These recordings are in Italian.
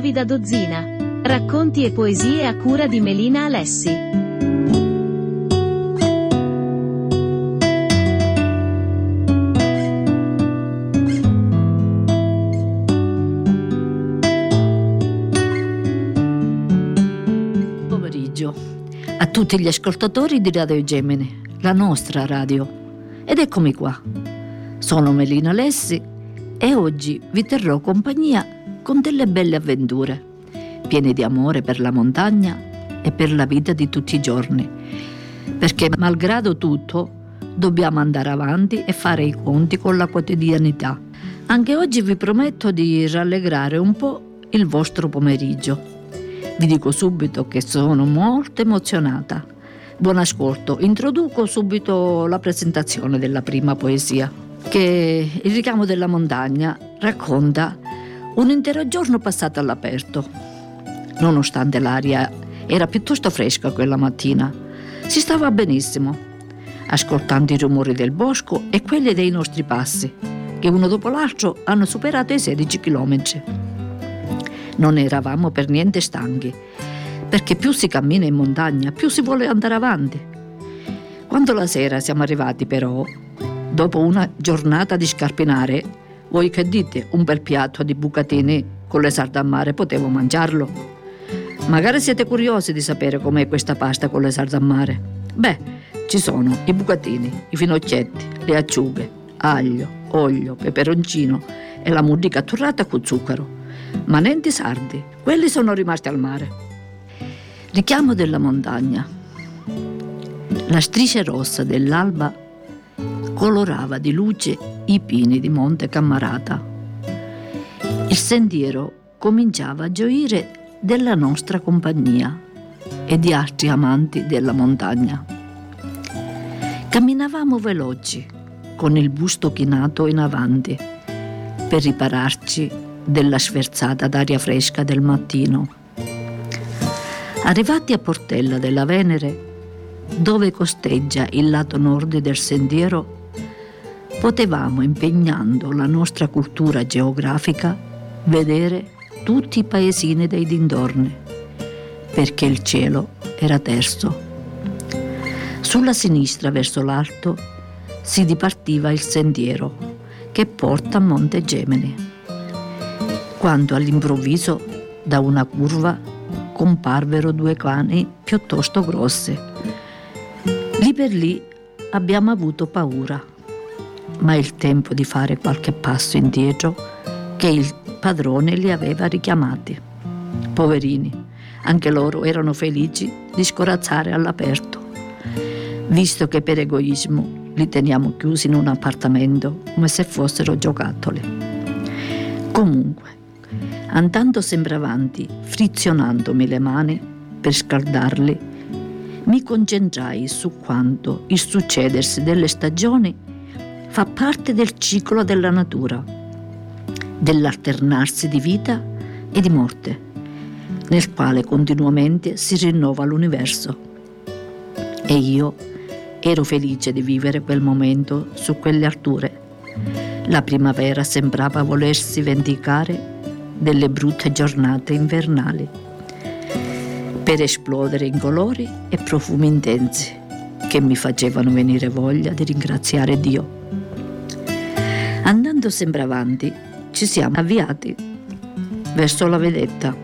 Chiavi da dozzina. Racconti e poesie a cura di Melina Alessi. Pomeriggio a tutti gli ascoltatori di Radio Gemini, la nostra radio. Ed eccomi qua. Sono Melina Alessi e oggi vi terrò compagnia con delle belle avventure, piene di amore per la montagna e per la vita di tutti i giorni. Perché malgrado tutto dobbiamo andare avanti e fare i conti con la quotidianità. Anche oggi vi prometto di rallegrare un po' il vostro pomeriggio. Vi dico subito che sono molto emozionata. Buon ascolto, introduco subito la presentazione della prima poesia, che Il richiamo della montagna racconta un intero giorno passato all'aperto. Nonostante l'aria era piuttosto fresca quella mattina, si stava benissimo, ascoltando i rumori del bosco e quelli dei nostri passi, che uno dopo l'altro hanno superato i 16 chilometri. Non eravamo per niente stanchi, perché più si cammina in montagna, più si vuole andare avanti. Quando la sera siamo arrivati però, dopo una giornata di scarpinare, voi che dite, un bel piatto di bucatini con le sarde a mare potevo mangiarlo? Magari siete curiosi di sapere com'è questa pasta con le sarde a mare. Beh, ci sono i bucatini, i finocchietti, le acciughe, aglio, olio, peperoncino e la mudica turrata con zucchero. Ma niente sardi, quelli sono rimasti al mare. Richiamo della montagna. La striscia rossa dell'alba colorava di luce i pini di Monte Cammarata. Il sentiero cominciava a gioire della nostra compagnia e di altri amanti della montagna. Camminavamo veloci, con il busto chinato in avanti, per ripararci della sferzata d'aria fresca del mattino. Arrivati a Portella della Venere, dove costeggia il lato nord del sentiero, potevamo, impegnando la nostra cultura geografica, vedere tutti i paesini dei dintorni, perché il cielo era terzo. Sulla sinistra verso l'alto si dipartiva il sentiero che porta a Monte Gemini, quando all'improvviso da una curva comparvero due cani piuttosto grosse. Lì per lì abbiamo avuto paura ma il tempo di fare qualche passo indietro che il padrone li aveva richiamati. Poverini, anche loro erano felici di scorazzare all'aperto, visto che per egoismo li teniamo chiusi in un appartamento come se fossero giocattoli. Comunque, andando sempre avanti, frizionandomi le mani per scaldarli, mi concentrai su quanto il succedersi delle stagioni fa parte del ciclo della natura, dell'alternarsi di vita e di morte, nel quale continuamente si rinnova l'universo. E io ero felice di vivere quel momento su quelle alture. La primavera sembrava volersi vendicare delle brutte giornate invernali, per esplodere in colori e profumi intensi che mi facevano venire voglia di ringraziare Dio. Andando sempre avanti, ci siamo avviati verso la vedetta,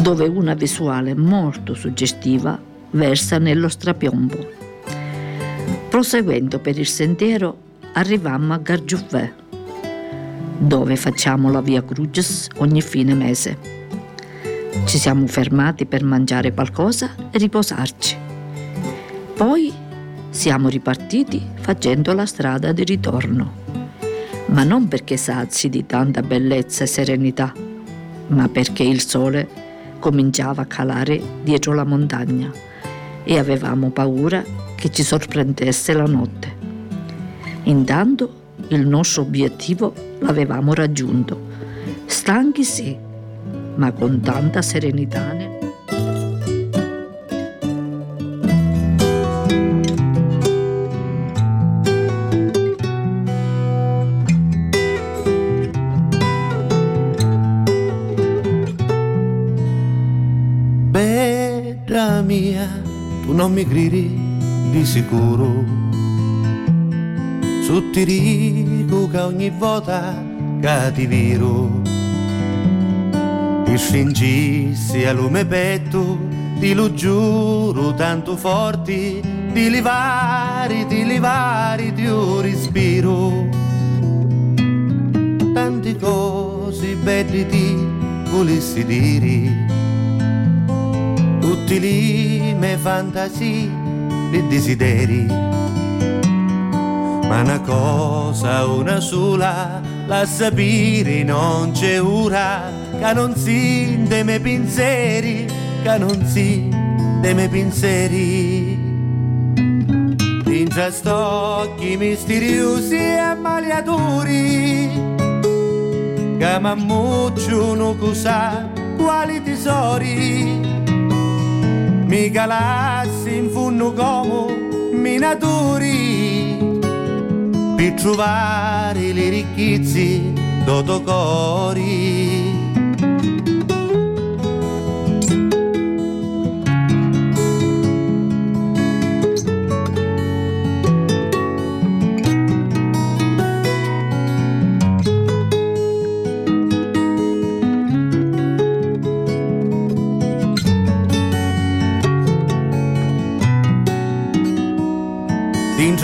dove una visuale molto suggestiva versa nello strapiombo. Proseguendo per il sentiero, arrivammo a Gargiuffè, dove facciamo la via Crucis ogni fine mese. Ci siamo fermati per mangiare qualcosa e riposarci. Poi siamo ripartiti facendo la strada di ritorno ma non perché sazi di tanta bellezza e serenità, ma perché il sole cominciava a calare dietro la montagna e avevamo paura che ci sorprendesse la notte. Intanto il nostro obiettivo l'avevamo raggiunto, stanchi sì, ma con tanta serenità nel non mi gridi di sicuro. Su ti dico che ogni volta che ti viro, ti stringissi a lume petto, ti lo giuro tanto forti, di livari, di livari, un respiro. Tanti cose belli ti volessi dire, tutti lì me fantasie e desideri. Ma una cosa, una sola, la sapere non c'è ora, che non si dei miei pensieri, che non si dei miei pensieri. Pingia stocchi misteriosi e maliatori, che mammucciano cosa, quali tesori mi calassi in funno come minatori per trovare le ricchezze d'otocori.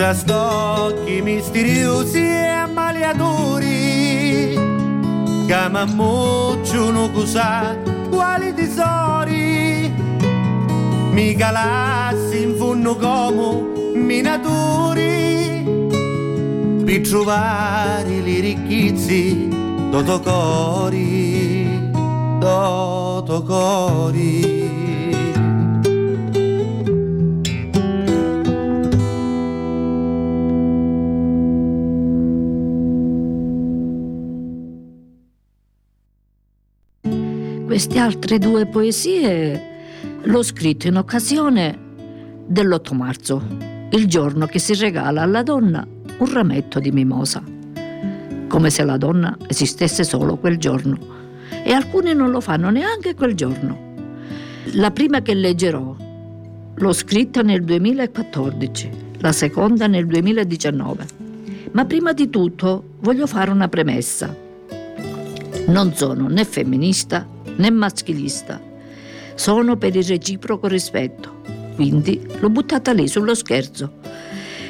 Tingia stocchi misteriosi e ammaliatori. Che mammucciano cosa quali tesori. Mi calassi in funno come minatori per trovare le ricchezze d'otocori d'otocori Queste altre due poesie l'ho scritto in occasione dell'8 marzo, il giorno che si regala alla donna un rametto di mimosa, come se la donna esistesse solo quel giorno, e alcuni non lo fanno neanche quel giorno. La prima che leggerò l'ho scritta nel 2014, la seconda nel 2019, ma prima di tutto voglio fare una premessa. Non sono né femminista né maschilista. Sono per il reciproco rispetto, quindi l'ho buttata lì sullo scherzo.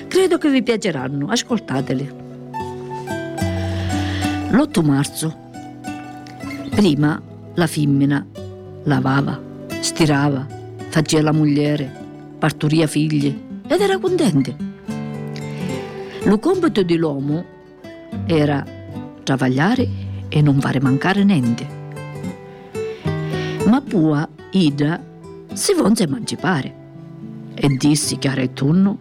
Credo che vi piaceranno, ascoltateli. L'8 marzo. Prima la femmina lavava, stirava, faceva la mogliere, partoria figli ed era contenta. Lo compito dell'uomo era travagliare e non fare mancare niente ma poi Ida si volse emancipare e dissi chiaro e tunno,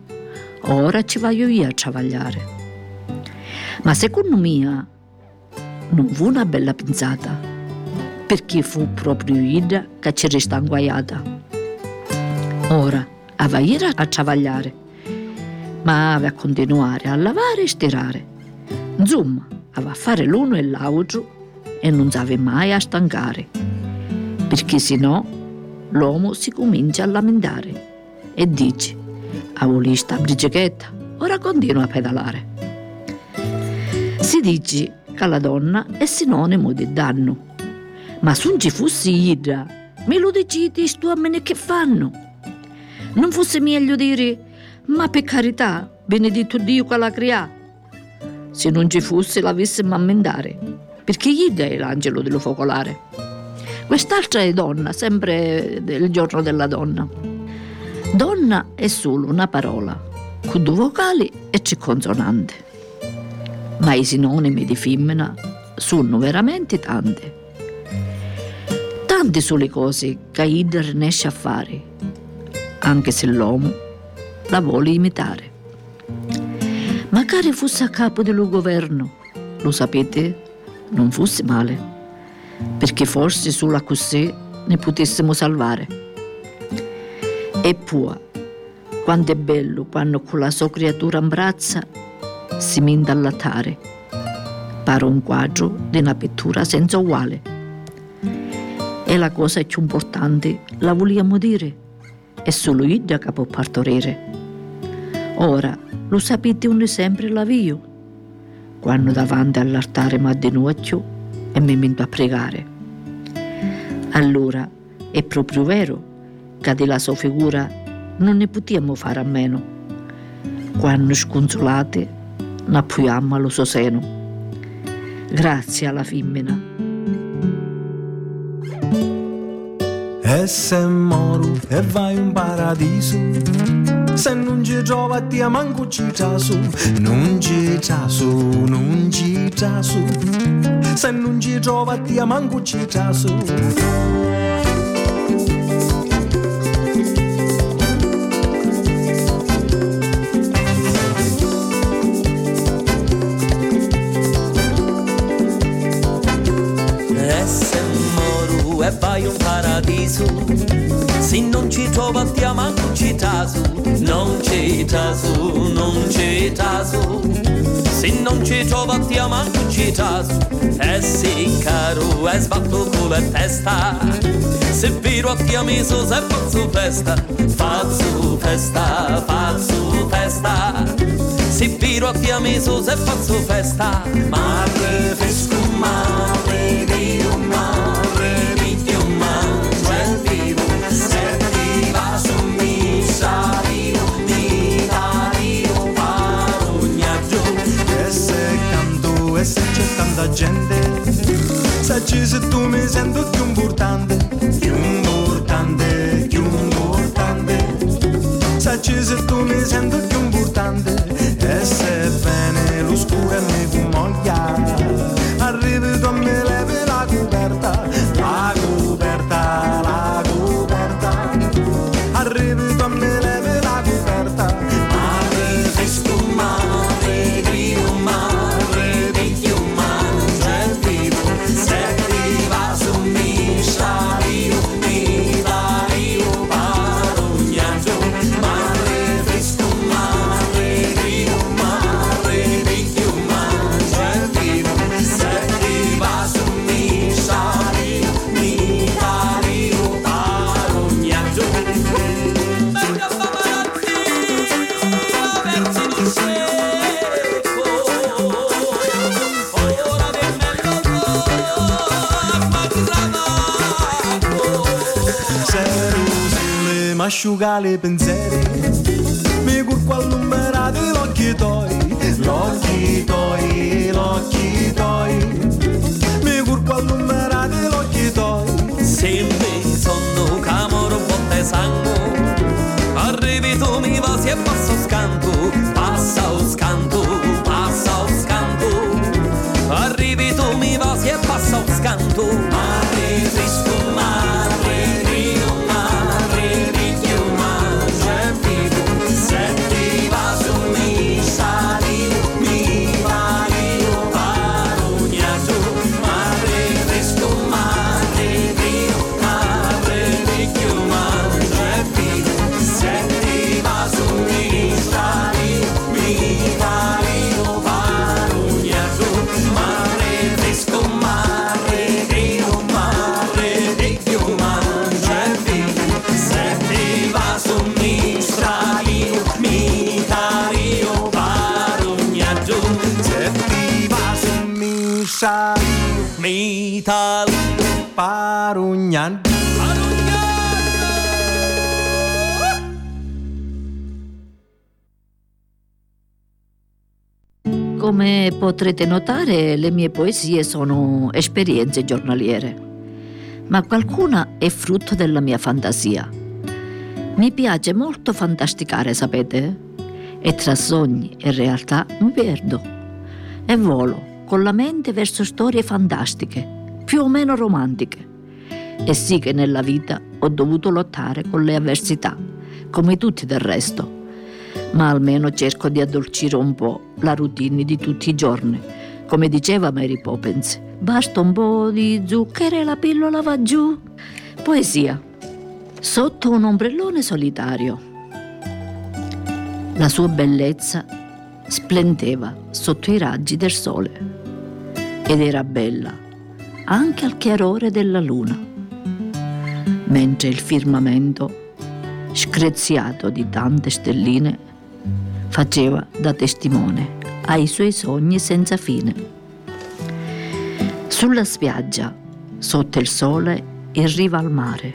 ora ci voglio io a travagliare. Ma secondo me non fu una bella pensata, perché fu proprio Ida che ci resta inguaiata. Ora, aveva a travagliare, ma aveva a continuare a lavare e stirare. Insomma, aveva a fare l'uno e l'altro e non sapeva mai a stancare perché se no l'uomo si comincia a lamentare e dice abolista brigichetta, ora continua a pedalare. Si dice che la donna è sinonimo di danno, ma se non ci fosse Idra, me lo decidi stu uomini che fanno. Non fosse meglio dire, ma per carità, benedetto Dio che la crea. Se non ci fosse l'avessimo a mendare, perché Idra è l'angelo dello focolare. Quest'altra è donna, sempre il giorno della donna. Donna è solo una parola, con due vocali e tre consonanti. Ma i sinonimi di femmina sono veramente tante. Tante sono le cose che Ida riesce a fare, anche se l'uomo la vuole imitare. Magari fosse a capo del governo, lo sapete, non fosse male perché forse sulla così ne potessimo salvare. E poi, quanto è bello quando con la sua creatura braccia si minda allattare. Pare un quadro di una pittura senza uguale. E la cosa più importante la vogliamo dire, è solo Idda che può partorire. Ora, lo sapete un sempre la vio, quando davanti all'altare mi addenucchio e mi metto a pregare. Allora, è proprio vero che della sua figura non ne potevamo fare a meno. Quando sconsolate, n'appuiamo allo suo seno. Grazie alla femmina. E se moro e vai in paradiso Se non ci trova te manco ci traso Non ci traso, non ci Se non ci trova te manco ci paradiso. Se non ci trova ti manco ci taso Non ci taso, non ci taso Se non ci trova ti manco ci taso se caro e sbatto con la testa. Se viro a amiso se faccio festa. Faccio festa, faccio festa. Se viro a ti amiso se faccio festa. Mare fresco, mare dio, tanta gente. Se ci se tu mi sento più importante Più importante, più importante. Se ci se tu mi sento più importante sole m'asciuga le pensieri. Mi curco all'umberate l'occhi tuoi. L'occhi tuoi, l'occhi tuoi. Mi curco all'umberate l'occhi tuoi. Sempre sonno camoro botte sangue Arrivi tu mi va e passa o scanto Passa o scanto, passa o scanto. Arrivi tu mi va e passa o scanto Mi tal parugnan Come potrete notare, le mie poesie sono esperienze giornaliere, ma qualcuna è frutto della mia fantasia. Mi piace molto fantasticare, sapete? E tra sogni e realtà mi perdo e volo con la mente verso storie fantastiche, più o meno romantiche. E sì che nella vita ho dovuto lottare con le avversità, come tutti del resto ma almeno cerco di addolcire un po' la routine di tutti i giorni. Come diceva Mary Poppins, basta un po' di zucchero e la pillola va giù. Poesia. Sotto un ombrellone solitario. La sua bellezza splendeva sotto i raggi del sole ed era bella anche al chiarore della luna, mentre il firmamento screziato di tante stelline, faceva da testimone ai suoi sogni senza fine. Sulla spiaggia, sotto il sole, in riva al mare,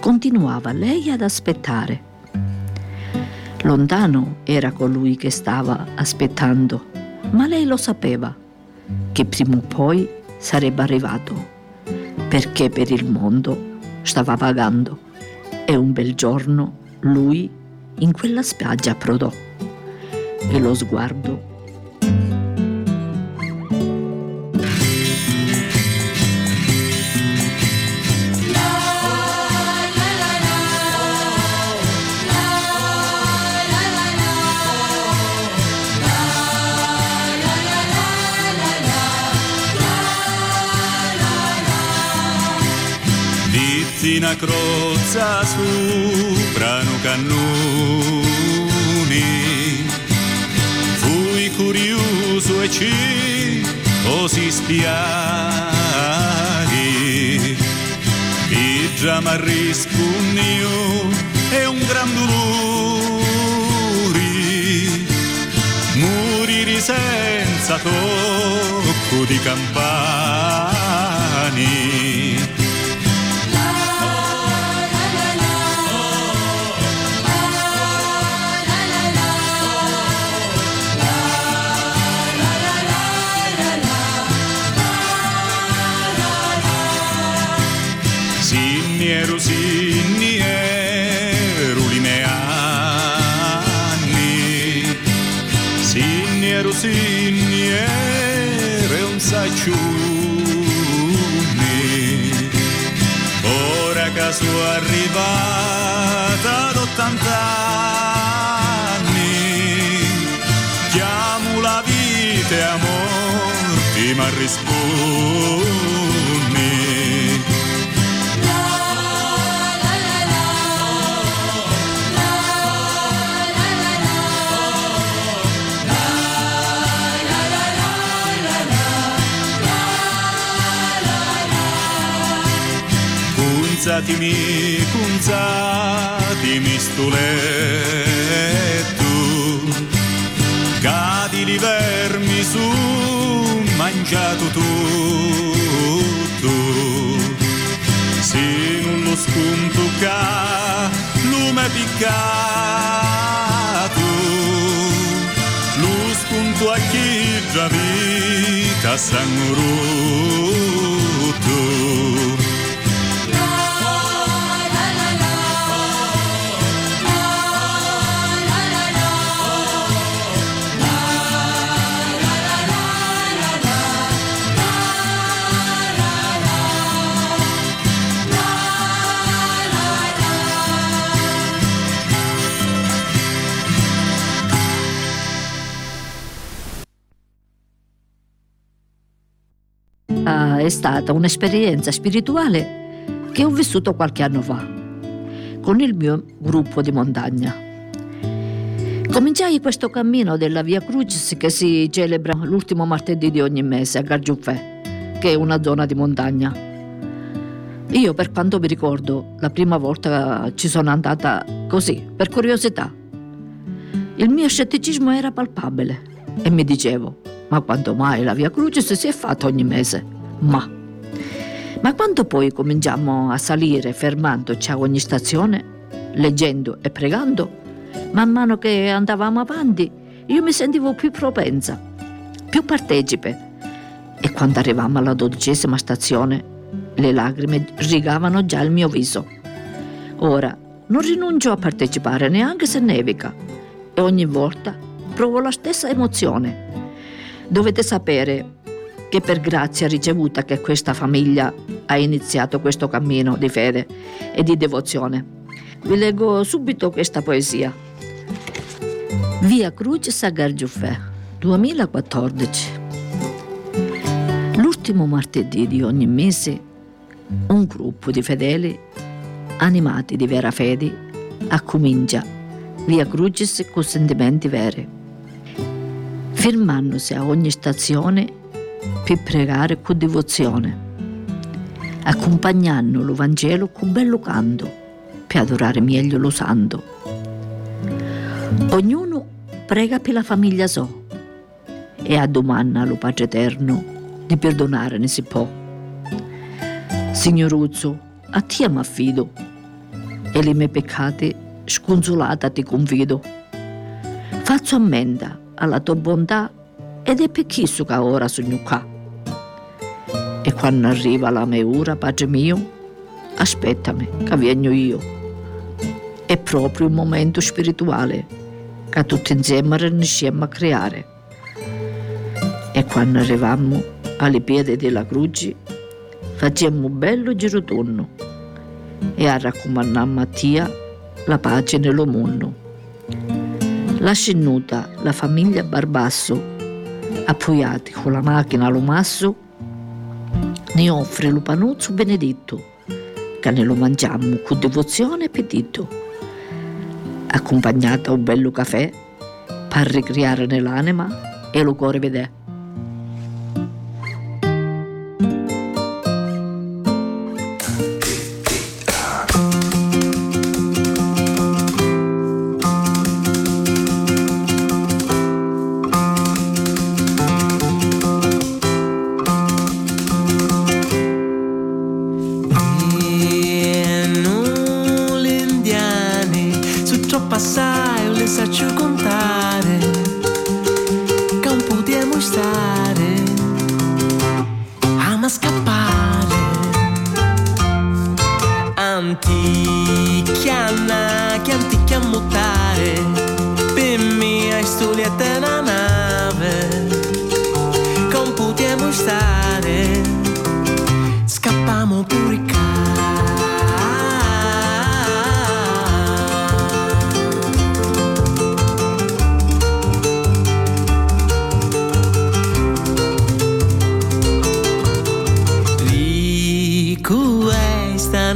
continuava lei ad aspettare. Lontano era colui che stava aspettando, ma lei lo sapeva che prima o poi sarebbe arrivato, perché per il mondo stava vagando. E un bel giorno lui in quella spiaggia approdò e lo sguardo una crozza sopra un cannoni Fui curioso e ci così spiaghi. E già mi rispunnio è un gran dolore. Morire senza tocco di campani un sacciuni. Ora che sono arrivata ad 80 anni, chiamo la vita e a morti, ma rispondi. Punzatimi, punzatimi sto letto, cadi li vermi su, mangiato tutto. Se non lo spunto ca, lume piccato, lo spunto a chi già vita sanguruto. È stata un'esperienza spirituale che ho vissuto qualche anno fa con il mio gruppo di montagna. Cominciai questo cammino della Via Crucis che si celebra l'ultimo martedì di ogni mese a Gargiuffè, che è una zona di montagna. Io, per quanto mi ricordo, la prima volta ci sono andata così, per curiosità. Il mio scetticismo era palpabile e mi dicevo, ma quanto mai la Via Crucis si è fatta ogni mese? Ma... Ma quando poi cominciamo a salire fermandoci a ogni stazione, leggendo e pregando, man mano che andavamo avanti, io mi sentivo più propensa, più partecipe. E quando arrivavamo alla dodicesima stazione, le lacrime rigavano già il mio viso. Ora non rinuncio a partecipare neanche se nevica e ogni volta provo la stessa emozione. Dovete sapere che per grazia ricevuta che questa famiglia ha iniziato questo cammino di fede e di devozione. Vi leggo subito questa poesia. Via Crucis a Gargiuffè, 2014. L'ultimo martedì di ogni mese, un gruppo di fedeli, animati di vera fede, accomincia Via Crucis con sentimenti veri, fermandosi a ogni stazione per pregare con devozione, accompagnando lo Vangelo con bello canto, per adorare meglio lo santo. Ognuno prega per la famiglia so e addomanda allo Padre Eterno di perdonare ne si può. Signoruzzo, a te mi affido e le mie peccati sconsolata ti confido. Faccio ammenda alla tua bontà ed è per questo che ora sono qua. E quando arriva la mia ora, Padre mio, aspettami che vengo io. È proprio un momento spirituale che tutti insieme riusciamo a creare. E quando arriviamo alle piedi della croce, facciamo un bello girotorno e a raccomandare a Mattia la pace nello mondo. La scennuta, la famiglia Barbasso, appoggiati con la macchina allo masso, ne offre lo panuzzo benedetto, che ne lo mangiamo con devozione e appetito, accompagnata a un bello caffè per ricreare nell'anima e lo cuore vedere.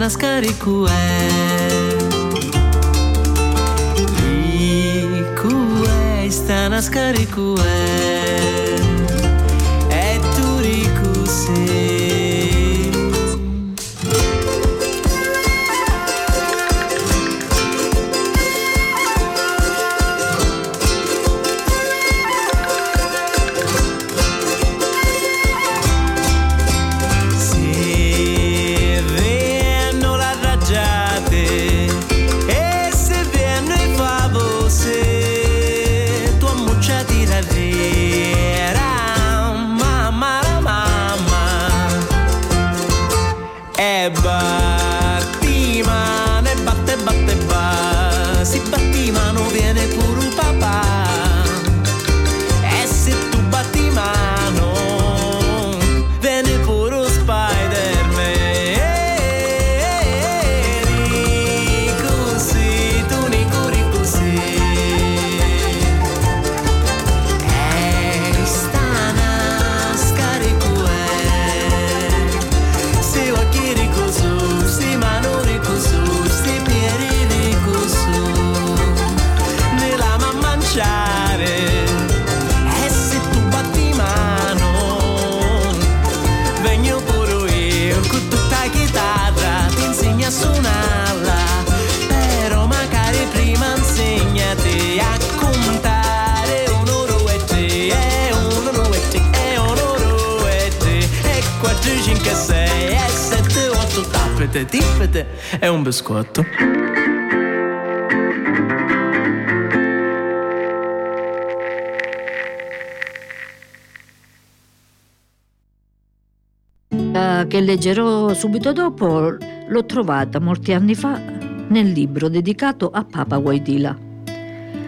azkar ikue Ikue, iztan azkar ikue tappete, tippete, e un biscotto. Eh, che leggerò subito dopo l'ho trovata molti anni fa nel libro dedicato a Papa Guaidila.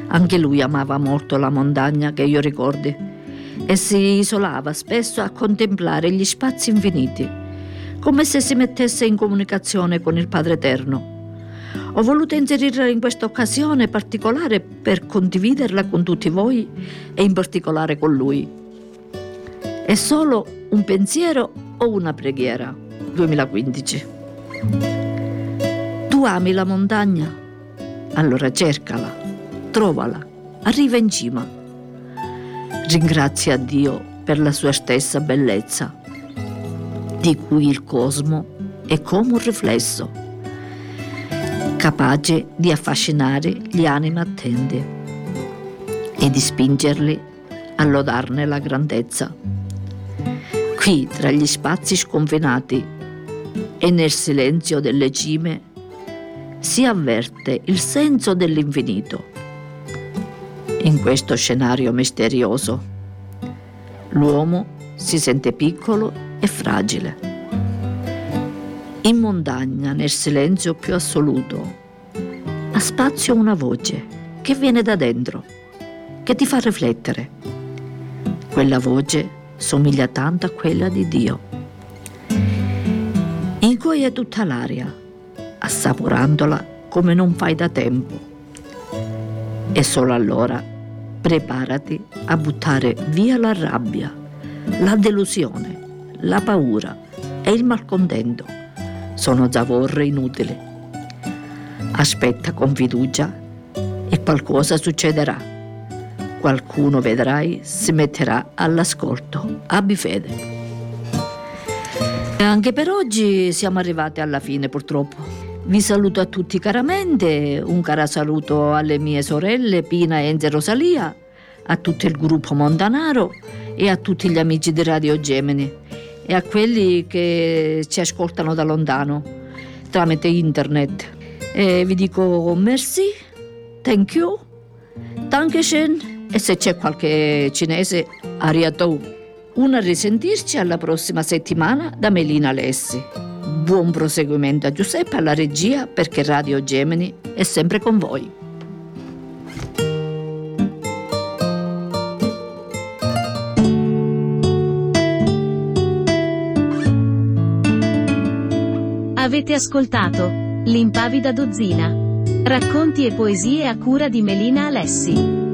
Anche lui amava molto la montagna, che io ricordi, e si isolava spesso a contemplare gli spazi infiniti, come se si mettesse in comunicazione con il Padre Eterno. Ho voluto inserirla in questa occasione particolare per condividerla con tutti voi e in particolare con lui. È solo un pensiero o una preghiera? 2015. Tu ami la montagna? Allora cercala, trovala, arriva in cima. Ringrazia Dio per la sua stessa bellezza, di cui il cosmo è come un riflesso, capace di affascinare gli animi attenti e di spingerli a lodarne la grandezza. Qui, tra gli spazi sconfinati e nel silenzio delle cime, si avverte il senso dell'infinito. In questo scenario misterioso, l'uomo si sente piccolo e fragile. In montagna, nel silenzio più assoluto, ha spazio una voce che viene da dentro, che ti fa riflettere. Quella voce somiglia tanto a quella di Dio. Ingoia tutta l'aria, assaporandola come non fai da tempo. E solo allora preparati a buttare via la rabbia, la delusione, la paura e il malcontento. Sono zavorre inutili. Aspetta con fiducia e qualcosa succederà qualcuno vedrai si metterà all'ascolto. Abbi fede. Anche per oggi siamo arrivati alla fine purtroppo. Vi saluto a tutti caramente, un caro saluto alle mie sorelle Pina, Enze e Rosalia, a tutto il gruppo Montanaro e a tutti gli amici di Radio Gemini e a quelli che ci ascoltano da lontano tramite internet. E vi dico merci, thank you, dankeschön e se c'è qualche cinese, ariatou. Un a risentirci alla prossima settimana da Melina Lessi. Buon proseguimento a Giuseppe alla regia perché Radio Gemini è sempre con voi. Avete ascoltato L'impavida dozzina. Racconti e poesie a cura di Melina Alessi.